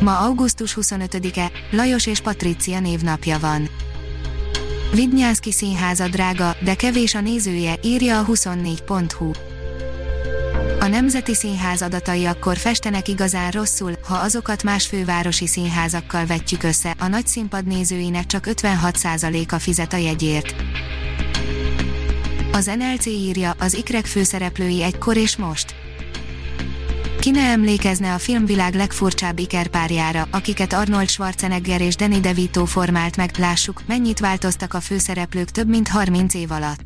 Ma augusztus 25-e, Lajos és Patricia névnapja van. Vidnyánszki színháza drága, de kevés a nézője, írja a 24.hu. A Nemzeti Színház adatai akkor festenek igazán rosszul, ha azokat más fővárosi színházakkal vetjük össze, a nagy színpad nézőinek csak 56%-a fizet a jegyért. Az NLC írja, az ikrek főszereplői egykor és most. Ki ne emlékezne a filmvilág legfurcsább ikerpárjára, akiket Arnold Schwarzenegger és Danny DeVito formált meg, lássuk, mennyit változtak a főszereplők több mint 30 év alatt.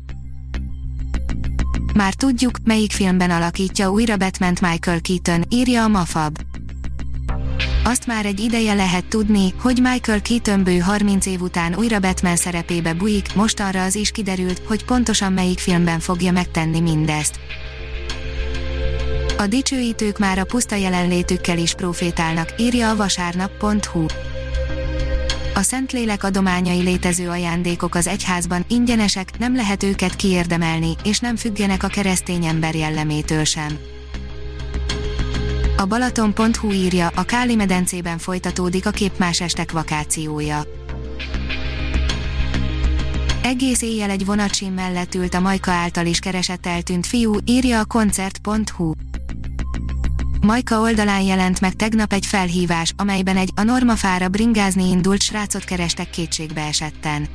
Már tudjuk, melyik filmben alakítja újra batman Michael Keaton, írja a Mafab. Azt már egy ideje lehet tudni, hogy Michael Keaton bő 30 év után újra Batman szerepébe bujik, mostanra az is kiderült, hogy pontosan melyik filmben fogja megtenni mindezt. A dicsőítők már a puszta jelenlétükkel is profétálnak, írja a vasárnap.hu. A Szentlélek adományai létező ajándékok az egyházban ingyenesek, nem lehet őket kiérdemelni, és nem függenek a keresztény ember jellemétől sem. A Balaton.hu írja, a Káli medencében folytatódik a képmás estek vakációja. Egész éjjel egy vonatsim mellett ült a Majka által is keresett eltűnt fiú, írja a koncert.hu. Majka oldalán jelent meg tegnap egy felhívás, amelyben egy a normafára bringázni indult srácot kerestek kétségbe esetten.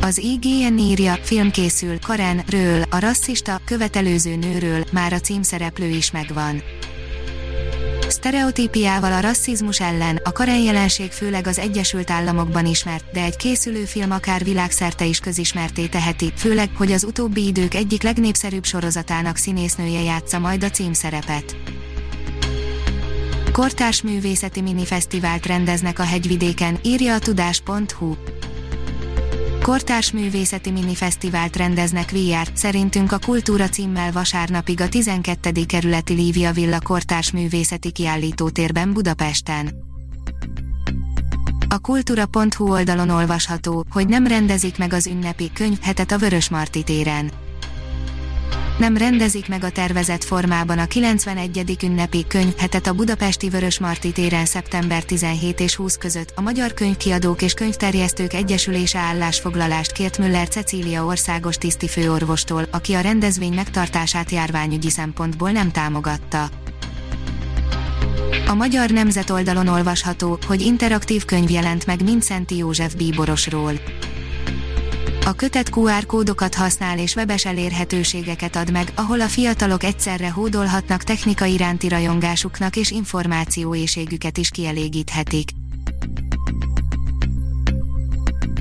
Az IGN írja, film készül Karen ről, a rasszista, követelőző nőről, már a címszereplő is megvan. Sztereotípiával a rasszizmus ellen, a Karen jelenség főleg az Egyesült Államokban ismert, de egy készülő film akár világszerte is közismerté teheti, főleg, hogy az utóbbi idők egyik legnépszerűbb sorozatának színésznője játsza majd a címszerepet. Kortárs művészeti minifesztivált rendeznek a hegyvidéken, írja a tudás.hu. Kortárs művészeti minifesztivált rendeznek VR, szerintünk a Kultúra címmel vasárnapig a 12. kerületi Lívia Villa Kortárs művészeti kiállítótérben Budapesten. A kultúra.hu oldalon olvasható, hogy nem rendezik meg az ünnepi könyvhetet a Vörösmarty téren nem rendezik meg a tervezett formában a 91. ünnepi könyvhetet a budapesti Vörösmarty téren szeptember 17 és 20 között. A Magyar Könyvkiadók és Könyvterjesztők Egyesülése állásfoglalást kért Müller Cecília országos tisztifőorvostól, aki a rendezvény megtartását járványügyi szempontból nem támogatta. A Magyar Nemzet oldalon olvasható, hogy interaktív könyv jelent meg Mincenti József bíborosról. A kötet QR kódokat használ és webes elérhetőségeket ad meg, ahol a fiatalok egyszerre hódolhatnak technika iránti rajongásuknak és információészségüket is kielégíthetik.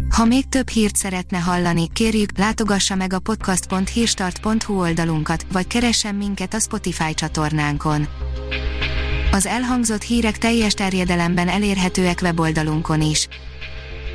Ha még több hírt szeretne hallani, kérjük, látogassa meg a podcast.hírstart.hu oldalunkat, vagy keressen minket a Spotify csatornánkon. Az elhangzott hírek teljes terjedelemben elérhetőek weboldalunkon is.